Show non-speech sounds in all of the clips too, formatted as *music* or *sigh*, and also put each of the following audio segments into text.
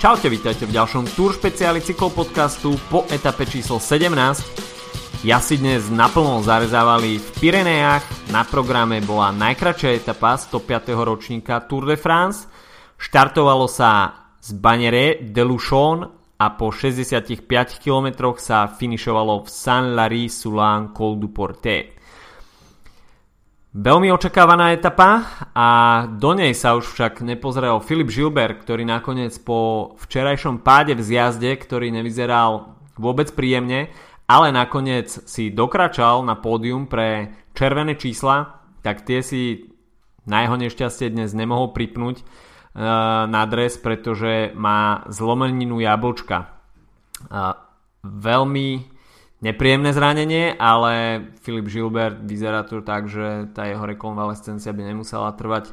Čaute, vítajte v ďalšom Tour špeciáli cyklopodcastu po etape číslo 17. Ja si dnes naplno zarezávali v Pirenejach, na programe bola najkračšia etapa 105. ročníka Tour de France. Štartovalo sa z Bagnere de Luchon a po 65 km sa finišovalo v Saint-Lary-Soulan Col du Portet. Veľmi očakávaná etapa a do nej sa už však nepozrel Filip Žilber, ktorý nakoniec po včerajšom páde v zjazde, ktorý nevyzeral vôbec príjemne, ale nakoniec si dokračal na pódium pre červené čísla, tak tie si na jeho nešťastie dnes nemohol pripnúť e, na dres, pretože má zlomeninu jablčka. E, veľmi nepríjemné zranenie, ale Filip Žilbert vyzerá to tak, že tá jeho rekonvalescencia by nemusela trvať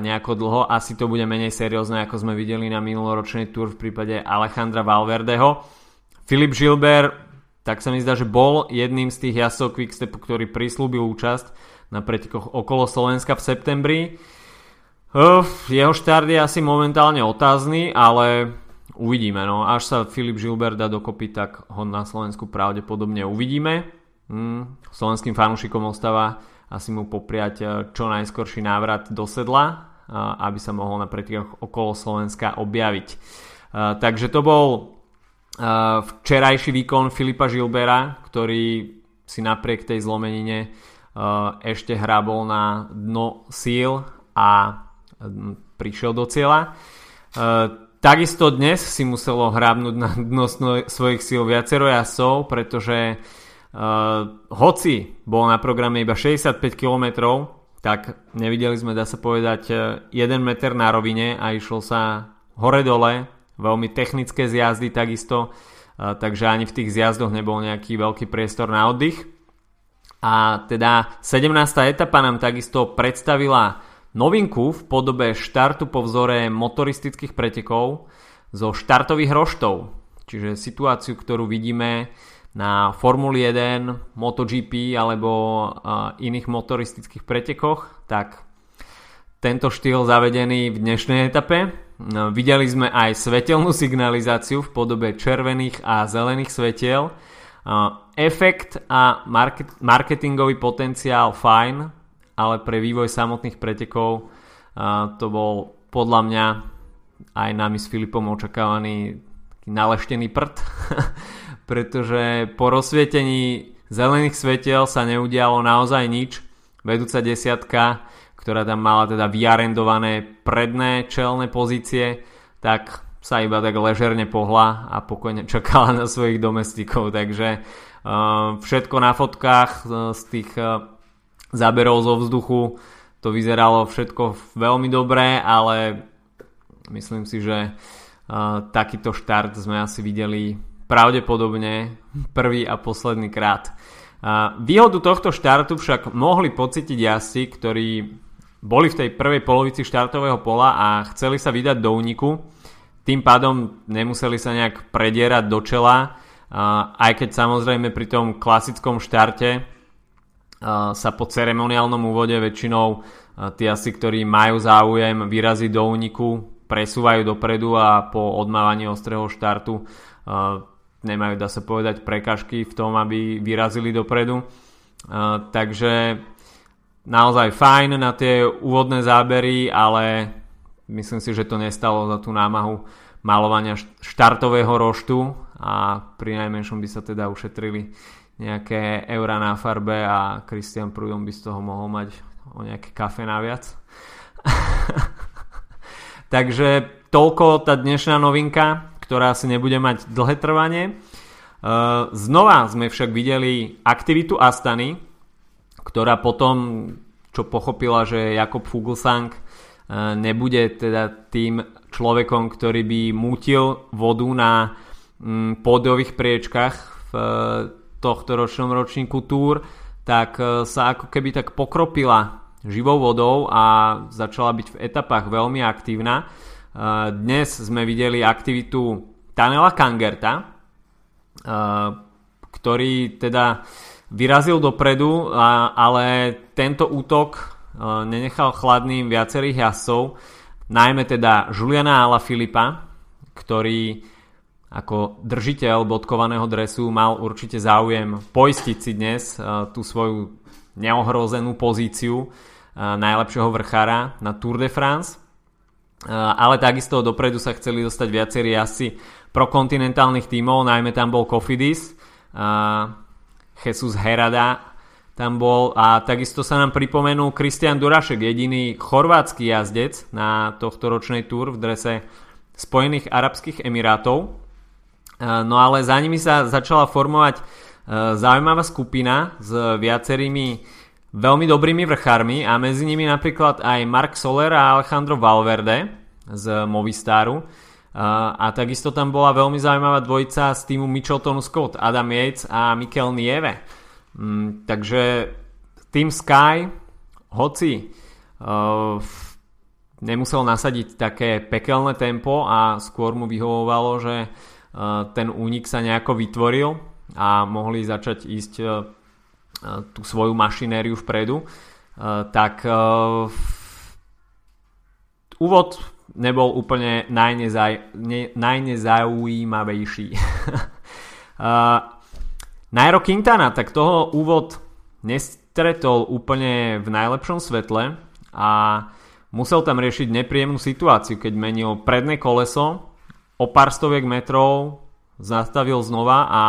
nejako dlho. Asi to bude menej seriózne, ako sme videli na minuloročnej tur v prípade Alejandra Valverdeho. Filip Žilber, tak sa mi zdá, že bol jedným z tých jazdcov Quickstepu, ktorý prislúbil účasť na pretekoch okolo Slovenska v septembri. jeho štart je asi momentálne otázny, ale Uvidíme, no. Až sa Filip Žilber dá dokopy, tak ho na Slovensku pravdepodobne uvidíme. Hmm, slovenským fanúšikom ostáva asi mu popriať eh, čo najskorší návrat do sedla, eh, aby sa mohol na pretekoch okolo Slovenska objaviť. Eh, takže to bol včerajší výkon Filipa Žilbera, ktorý si napriek tej zlomenine ešte hrabol na dno síl a prišiel do cieľa. Takisto dnes si muselo hrábnuť na dno svojich síl viacero jasov, pretože uh, hoci bol na programe iba 65 km, tak nevideli sme, dá sa povedať, 1 eh, meter na rovine a išlo sa hore-dole, veľmi technické zjazdy takisto, uh, takže ani v tých zjazdoch nebol nejaký veľký priestor na oddych. A teda 17. etapa nám takisto predstavila novinku v podobe štartu po vzore motoristických pretekov zo štartových roštov. Čiže situáciu, ktorú vidíme na Formuli 1, MotoGP alebo iných motoristických pretekoch, tak tento štýl zavedený v dnešnej etape. No, videli sme aj svetelnú signalizáciu v podobe červených a zelených svetiel. Efekt a marketingový potenciál fajn, ale pre vývoj samotných pretekov to bol podľa mňa aj nami s Filipom očakávaný naleštený prd, *laughs* pretože po rozsvietení zelených svetiel sa neudialo naozaj nič. Vedúca desiatka, ktorá tam mala teda vyarendované predné čelné pozície, tak sa iba tak ležerne pohla a pokojne *laughs* čakala na svojich domestikov. Takže všetko na fotkách uh, z tých uh, záberov zo vzduchu. To vyzeralo všetko veľmi dobré, ale myslím si, že uh, takýto štart sme asi videli pravdepodobne prvý a posledný krát. Uh, výhodu tohto štartu však mohli pocítiť jazdci, ktorí boli v tej prvej polovici štartového pola a chceli sa vydať do úniku. Tým pádom nemuseli sa nejak predierať do čela, uh, aj keď samozrejme pri tom klasickom štarte sa po ceremoniálnom úvode väčšinou tí asi, ktorí majú záujem vyraziť do úniku, presúvajú dopredu a po odmávaní ostrého štartu nemajú, dá sa povedať, prekažky v tom, aby vyrazili dopredu. Takže naozaj fajn na tie úvodné zábery, ale myslím si, že to nestalo za tú námahu malovania štartového roštu a pri najmenšom by sa teda ušetrili nejaké eurá na farbe a Christian Prudom by z toho mohol mať o nejaké kafe naviac. *laughs* Takže toľko tá dnešná novinka, ktorá asi nebude mať dlhé trvanie. Uh, znova sme však videli aktivitu Astany, ktorá potom, čo pochopila, že Jakob Fuglsang uh, nebude teda tým človekom, ktorý by mútil vodu na mm, pódiových priečkách v tohto ročnom ročníku Tour, tak e, sa ako keby tak pokropila živou vodou a začala byť v etapách veľmi aktívna. E, dnes sme videli aktivitu Tanela Kangerta, e, ktorý teda vyrazil dopredu, ale tento útok nenechal chladným viacerých jazdcov, najmä teda Juliana Ala Filipa, ktorý ako držiteľ bodkovaného dresu mal určite záujem poistiť si dnes tú svoju neohrozenú pozíciu najlepšieho vrchára na Tour de France. Ale takisto dopredu sa chceli dostať viacerí asi prokontinentálnych tímov, najmä tam bol Kofidis, Jesus Herada tam bol a takisto sa nám pripomenul Kristian Durašek, jediný chorvátsky jazdec na tohto ročnej túr v drese Spojených Arabských Emirátov. No ale za nimi sa začala formovať zaujímavá skupina s viacerými veľmi dobrými vrchármi a medzi nimi napríklad aj Mark Soler a Alejandro Valverde z Movistaru. A takisto tam bola veľmi zaujímavá dvojica z týmu Michelton Scott, Adam Yates a Mikel Nieve. Mm, takže Team Sky, hoci nemusel nasadiť také pekelné tempo a skôr mu vyhovovalo, že ten únik sa nejako vytvoril a mohli začať ísť uh, tú svoju mašinériu vpredu, tak úvod nebol úplne najnezaujímavejší. *laughs* Nairo Quintana, tak toho úvod nestretol úplne v najlepšom svetle a musel tam riešiť nepríjemnú situáciu, keď menil predné koleso, o pár stoviek metrov zastavil znova a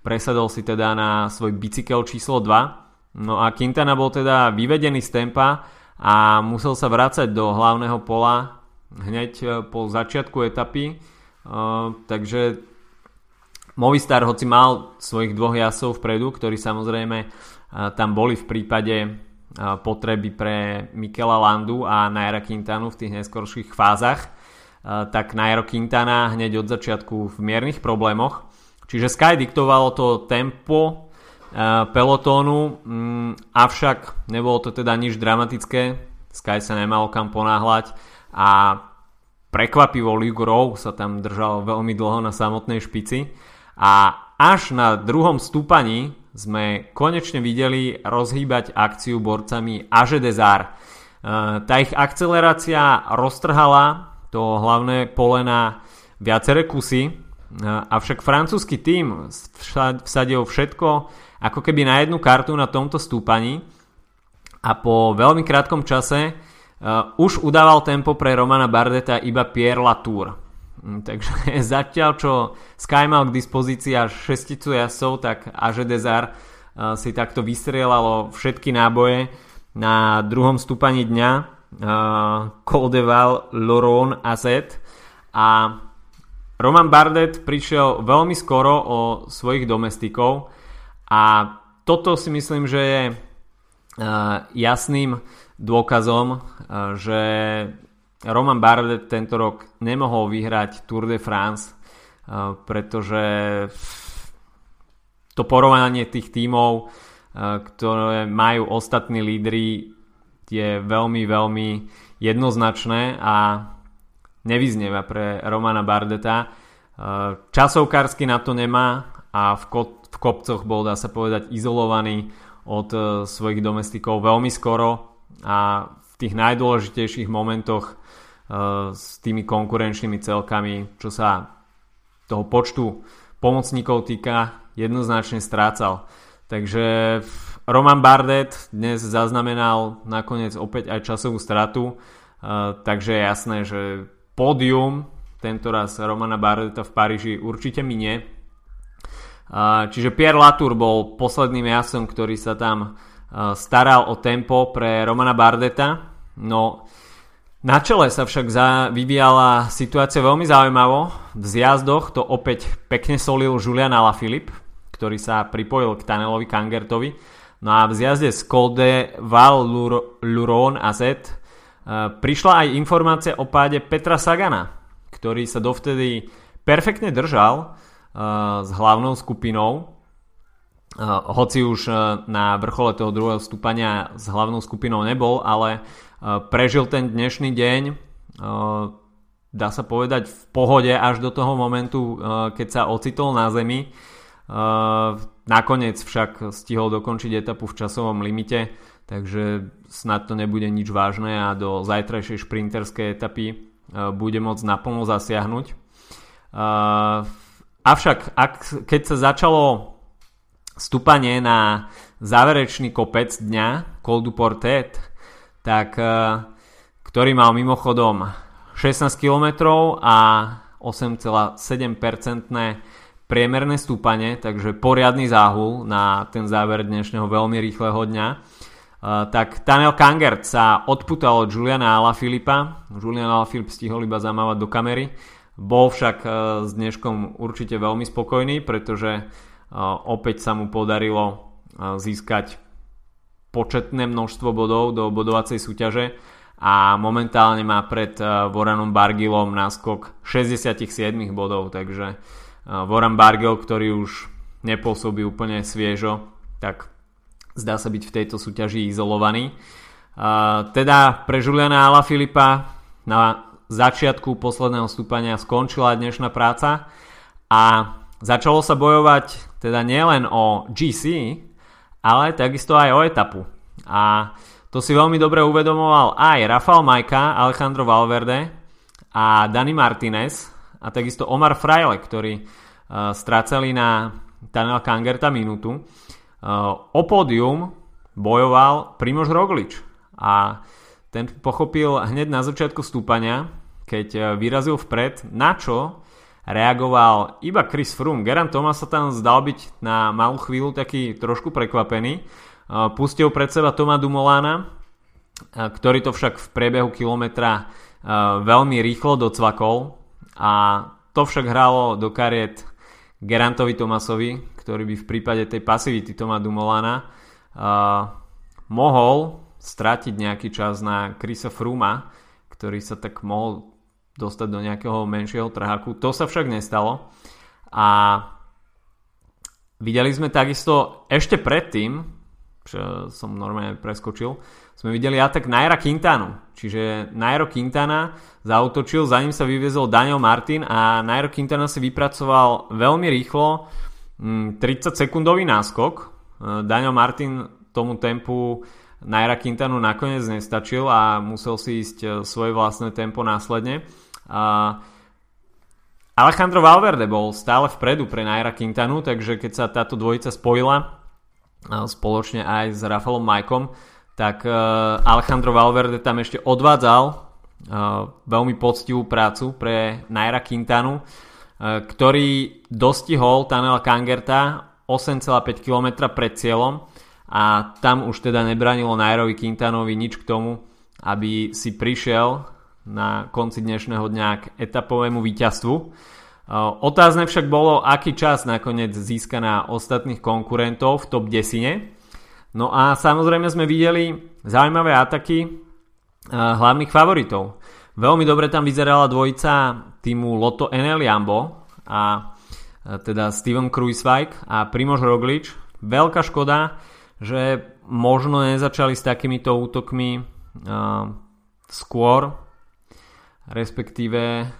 presadol si teda na svoj bicykel číslo 2. No a Quintana bol teda vyvedený z tempa a musel sa vrácať do hlavného pola hneď e, po začiatku etapy. Uh, takže Movistar, hoci mal svojich dvoch jasov vpredu, ktorí samozrejme uh, tam boli v prípade potreby pre Mikela Landu a Naira Quintanu v tých neskorších fázach, tak Nairo Quintana hneď od začiatku v miernych problémoch Čiže Sky diktovalo to tempo uh, pelotónu, um, avšak nebolo to teda nič dramatické. Sky sa nemalo kam ponáhľať a prekvapivo Luke Rowe sa tam držal veľmi dlho na samotnej špici a až na druhom stúpaní sme konečne videli rozhýbať akciu borcami Aže Desar. Uh, tá ich akcelerácia roztrhala to hlavné pole na viaceré kusy, Avšak francúzsky tým vsadil všetko ako keby na jednu kartu na tomto stúpaní a po veľmi krátkom čase uh, už udával tempo pre Romana Bardeta iba Pierre Latour. Mm, takže *laughs* zatiaľ čo Sky mal k dispozícii až šesticu jasov, tak Aže Desar uh, si takto vystrelalo všetky náboje na druhom stúpaní dňa uh, Col de Val, Loron a Z a Roman Bardet prišiel veľmi skoro o svojich domestikov. A toto si myslím, že je uh, jasným dôkazom, uh, že Roman Bardet tento rok nemohol vyhrať Tour de France, uh, pretože to porovnanie tých tímov, ktoré majú ostatní lídry, je veľmi, veľmi jednoznačné a nevyznieva pre Romana Bardeta. E, časovkársky na to nemá a v, v kopcoch bol, dá sa povedať, izolovaný od e, svojich domestikov veľmi skoro a v tých najdôležitejších momentoch e, s tými konkurenčnými celkami, čo sa toho počtu pomocníkov týka, jednoznačne strácal. Takže Roman Bardet dnes zaznamenal nakoniec opäť aj časovú stratu, takže je jasné, že pódium, tento raz Romana Bardeta v Paríži určite minie. Čiže Pierre Latour bol posledným jasom, ktorý sa tam staral o tempo pre Romana Bardeta. No, na čele sa však vyvíjala situácia veľmi zaujímavo. V zjazdoch to opäť pekne solil Julian Alaphilippe, ktorý sa pripojil k Tanelovi Kangertovi. No a v zjazde z Col Val Luron a Z prišla aj informácia o páde Petra Sagana, ktorý sa dovtedy perfektne držal s hlavnou skupinou, hoci už na vrchole toho druhého stúpania s hlavnou skupinou nebol, ale prežil ten dnešný deň dá sa povedať v pohode až do toho momentu, keď sa ocitol na zemi. Nakoniec však stihol dokončiť etapu v časovom limite takže snad to nebude nič vážne a do zajtrajšej šprinterskej etapy e, bude môcť naplno zasiahnuť. avšak ak, keď sa začalo stúpanie na záverečný kopec dňa Col du Portet, tak, ktorý mal mimochodom 16 km a 8,7% priemerné stúpanie, takže poriadny záhul na ten záver dnešného veľmi rýchleho dňa. Uh, tak Tanel Kangert sa odputal od Juliana Alaphilippa. Julian Alaphilipp stihol iba zamávať do kamery. Bol však uh, s dneškom určite veľmi spokojný, pretože uh, opäť sa mu podarilo získať početné množstvo bodov do bodovacej súťaže a momentálne má pred Voranom Bargilom náskok 67 bodov, takže Voran Bargel, ktorý už nepôsobí úplne sviežo, tak zdá sa byť v tejto súťaži izolovaný. Teda pre Juliana Filipa na začiatku posledného stúpania skončila dnešná práca a začalo sa bojovať teda nielen o GC, ale takisto aj o etapu. A to si veľmi dobre uvedomoval aj Rafael Majka, Alejandro Valverde a Dani Martinez, a takisto Omar Frajle, ktorí uh, strácali na Daniela Kangerta minútu. Uh, o pódium bojoval Primož Roglič a ten pochopil hneď na začiatku stúpania, keď uh, vyrazil vpred, na čo reagoval iba Chris Froome. Geran Thomas sa tam zdal byť na malú chvíľu taký trošku prekvapený. Pustil pred seba Toma Dumolána, ktorý to však v priebehu kilometra veľmi rýchlo docvakol a to však hralo do kariet Gerantovi Tomasovi, ktorý by v prípade tej pasivity Toma Dumolana uh, mohol stratiť nejaký čas na Krisa Fruma, ktorý sa tak mohol dostať do nejakého menšieho trháku. To sa však nestalo. A videli sme takisto ešte predtým, čo som normálne preskočil, sme videli atak Naira Quintanu. Čiže Nairo Quintana zautočil, za ním sa vyviezol Daniel Martin a Nairo Quintana si vypracoval veľmi rýchlo 30 mm, sekundový náskok. E, Daniel Martin tomu tempu Naira Quintanu nakoniec nestačil a musel si ísť e, svoje vlastné tempo následne. Alejandro Valverde bol stále vpredu pre Naira Quintanu, takže keď sa táto dvojica spojila e, spoločne aj s Rafaelom Majkom, tak uh, Alejandro Valverde tam ešte odvádzal uh, veľmi poctivú prácu pre Naira Quintanu, uh, ktorý dostihol Tanela Kangerta 8,5 km pred cieľom a tam už teda nebranilo Nairovi Quintanovi nič k tomu, aby si prišiel na konci dnešného dňa k etapovému víťazstvu. Otázne však bolo, aký čas nakoniec získa na ostatných konkurentov v top 10. No a samozrejme sme videli zaujímavé ataky uh, hlavných favoritov. Veľmi dobre tam vyzerala dvojica týmu Lotto NL Jambo a uh, teda Steven Kruiswijk a Primož Roglič. Veľká škoda, že možno nezačali s takýmito útokmi uh, skôr, respektíve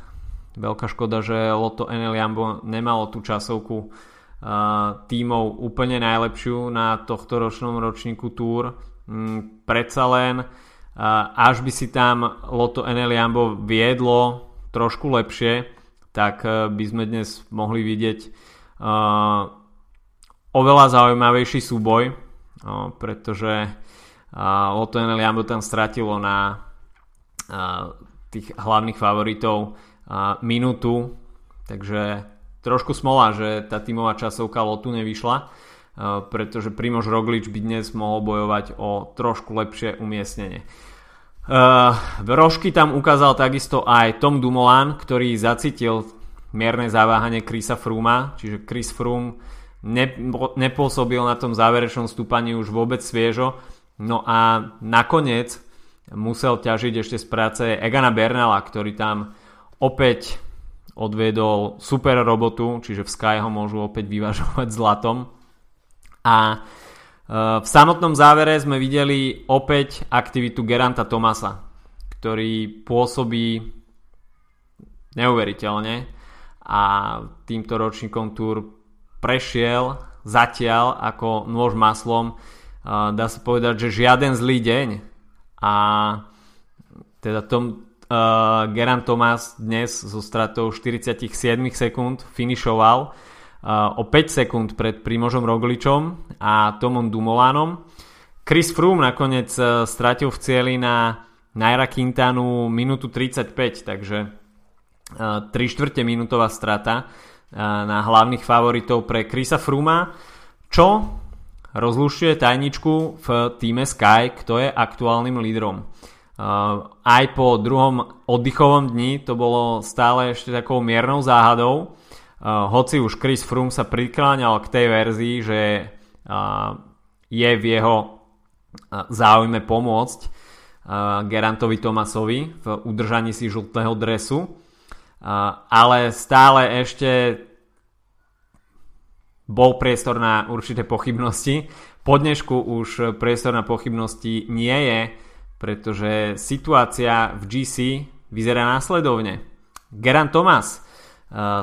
veľká škoda, že Lotto NL Jambo nemalo tú časovku tímov úplne najlepšiu na tohto ročnom ročníku Tour. Mm, predsa len až by si tam Loto NL Jambo viedlo trošku lepšie, tak e, by sme dnes mohli vidieť oveľa zaujímavejší súboj, pretože Loto NL Jambo tam stratilo na tých hlavných favoritov minútu, takže trošku smola, že tá tímová časovka lotu nevyšla, e, pretože Primož Roglič by dnes mohol bojovať o trošku lepšie umiestnenie. Uh, Rožky tam ukázal takisto aj Tom Dumoulin, ktorý zacítil mierne zaváhanie Krisa Fruma, čiže Chris Froome ne, nepôsobil na tom záverečnom stúpaní už vôbec sviežo. No a nakoniec musel ťažiť ešte z práce Egana Bernala, ktorý tam opäť odviedol super robotu, čiže v Sky ho môžu opäť vyvažovať *laughs* zlatom. A e, v samotnom závere sme videli opäť aktivitu Geranta Tomasa, ktorý pôsobí neuveriteľne a týmto ročníkom Tour prešiel zatiaľ ako nôž maslom. E, dá sa povedať, že žiaden zlý deň a teda tom, uh, Geran Thomas dnes so stratou 47 sekúnd finišoval uh, o 5 sekúnd pred Primožom Rogličom a Tomom Dumolanom. Chris Froome nakoniec uh, stratil v cieli na Naira Quintanu minútu 35, takže uh, 3 štvrte minútová strata na hlavných favoritov pre Chrisa Fruma, čo rozlušťuje tajničku v týme Sky, kto je aktuálnym lídrom. Aj po druhom oddychovom dni to bolo stále ešte takou miernou záhadou. Hoci už Chris Froome sa prikláňal k tej verzii, že je v jeho záujme pomôcť Gerantovi Tomasovi v udržaní si žltého dresu. Ale stále ešte bol priestor na určité pochybnosti. Po dnešku už priestor na pochybnosti nie je, pretože situácia v GC vyzerá následovne. Gerant Thomas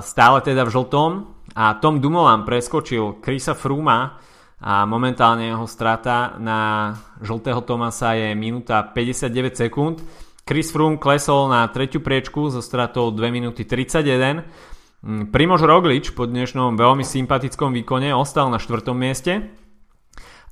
stále teda v žltom a Tom Dumoulin preskočil Chrisa Fruma a momentálne jeho strata na žltého Tomasa je minúta 59 sekúnd. Chris Froome klesol na tretiu priečku so stratou 2 minúty 31. Mm, Primož Roglič po dnešnom veľmi sympatickom výkone ostal na štvrtom mieste,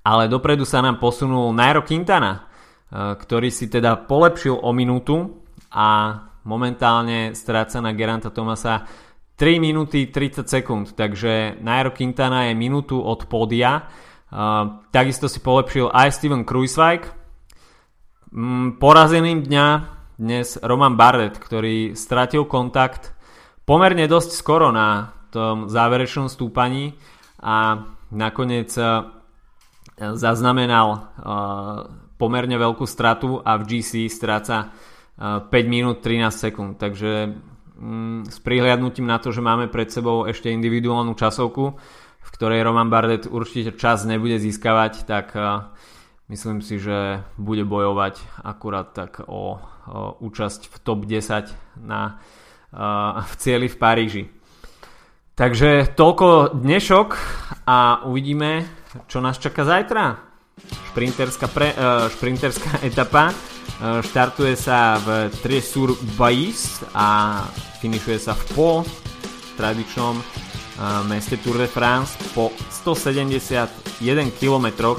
ale dopredu sa nám posunul Nairo Quintana, ktorý si teda polepšil o minútu a momentálne stráca na Geranta Tomasa 3 minúty 30 sekúnd, takže Nairo Quintana je minútu od pódia. Takisto si polepšil aj Steven Kruiswijk. Um, porazeným dňa dnes Roman Bardet, ktorý stratil kontakt pomerne dosť skoro na tom záverečnom stúpaní a nakoniec uh, zaznamenal uh, pomerne veľkú stratu a v GC stráca uh, 5 minút 13 sekúnd. Takže Mm, s prihliadnutím na to, že máme pred sebou ešte individuálnu časovku, v ktorej Roman Bardet určite čas nebude získavať, tak myslím si, že bude bojovať akurát tak o, účasť v top 10 na, v cieli v Paríži. Takže toľko dnešok a uvidíme, čo nás čaká zajtra. Šprinterská, pre, *laughs* šprinterská etapa štartuje sa v Tresur Bais a finišuje sa v Po, tradičnom meste Tour de France po 171 km.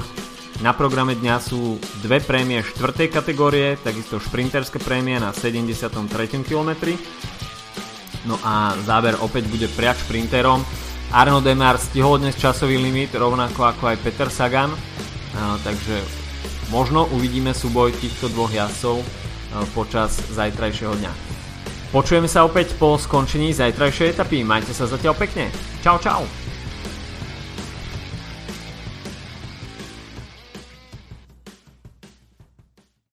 Na programe dňa sú dve prémie 4. kategórie, takisto šprinterské prémie na 73. km. No a záver opäť bude priač šprinterom. Arno Demar stihol dnes časový limit, rovnako ako aj Peter Sagan, takže možno uvidíme súboj týchto dvoch jazdcov počas zajtrajšieho dňa. Počujeme sa opäť po skončení zajtrajšej etapy. Majte sa zatiaľ pekne. Čau, čau.